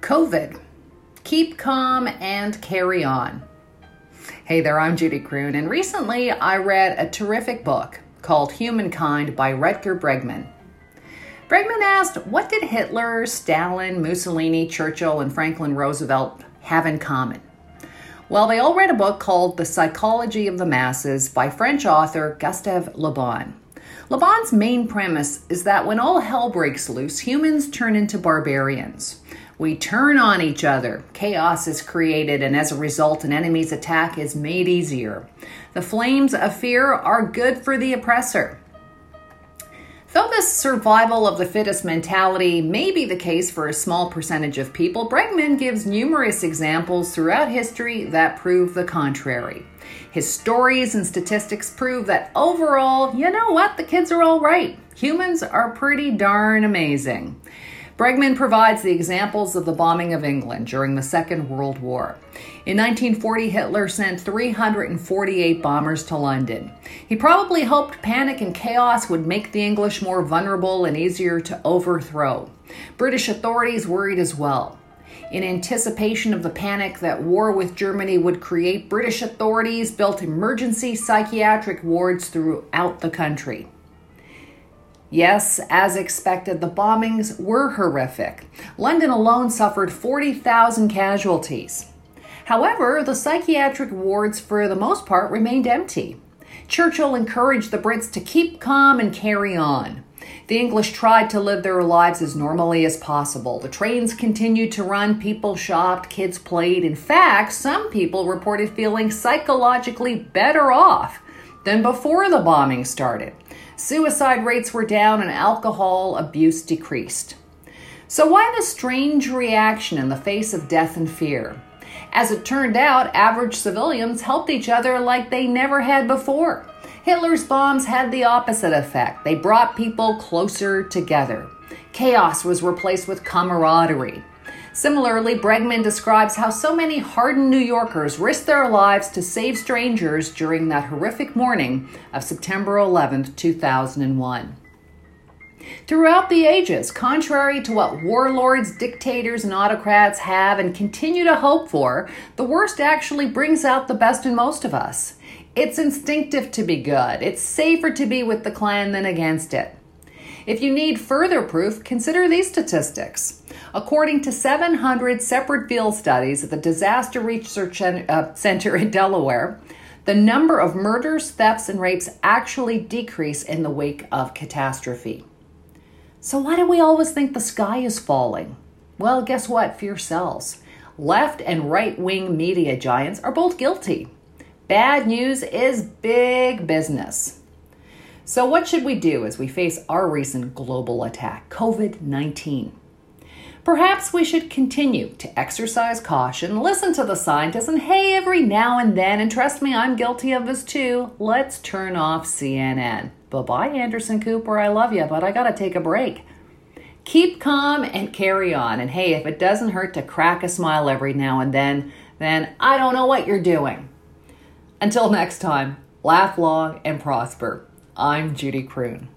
COVID. Keep calm and carry on. Hey there, I'm Judy Croon, and recently I read a terrific book called Humankind by Rutger Bregman. Bregman asked, What did Hitler, Stalin, Mussolini, Churchill, and Franklin Roosevelt have in common? Well, they all read a book called The Psychology of the Masses by French author Gustave Le Bon. Le Bon's main premise is that when all hell breaks loose, humans turn into barbarians. We turn on each other. Chaos is created, and as a result, an enemy's attack is made easier. The flames of fear are good for the oppressor. Though this survival of the fittest mentality may be the case for a small percentage of people, Bregman gives numerous examples throughout history that prove the contrary. His stories and statistics prove that overall, you know what, the kids are all right. Humans are pretty darn amazing. Bregman provides the examples of the bombing of England during the Second World War. In 1940, Hitler sent 348 bombers to London. He probably hoped panic and chaos would make the English more vulnerable and easier to overthrow. British authorities worried as well. In anticipation of the panic that war with Germany would create, British authorities built emergency psychiatric wards throughout the country. Yes, as expected, the bombings were horrific. London alone suffered 40,000 casualties. However, the psychiatric wards, for the most part, remained empty. Churchill encouraged the Brits to keep calm and carry on. The English tried to live their lives as normally as possible. The trains continued to run, people shopped, kids played. In fact, some people reported feeling psychologically better off than before the bombing started. Suicide rates were down and alcohol abuse decreased. So, why the strange reaction in the face of death and fear? As it turned out, average civilians helped each other like they never had before. Hitler's bombs had the opposite effect. They brought people closer together. Chaos was replaced with camaraderie. Similarly, Bregman describes how so many hardened New Yorkers risked their lives to save strangers during that horrific morning of September 11, 2001. Throughout the ages, contrary to what warlords, dictators, and autocrats have and continue to hope for, the worst actually brings out the best in most of us. It's instinctive to be good. It's safer to be with the clan than against it. If you need further proof, consider these statistics. According to 700 separate field studies at the Disaster Research uh, Center in Delaware, the number of murders, thefts, and rapes actually decrease in the wake of catastrophe. So, why do we always think the sky is falling? Well, guess what? Fear sells. Left and right wing media giants are both guilty. Bad news is big business. So, what should we do as we face our recent global attack, COVID 19? Perhaps we should continue to exercise caution, listen to the scientists, and hey, every now and then, and trust me, I'm guilty of this too, let's turn off CNN. Bye bye, Anderson Cooper. I love you, but I gotta take a break. Keep calm and carry on. And hey, if it doesn't hurt to crack a smile every now and then, then I don't know what you're doing. Until next time, laugh long and prosper. I'm Judy Croon.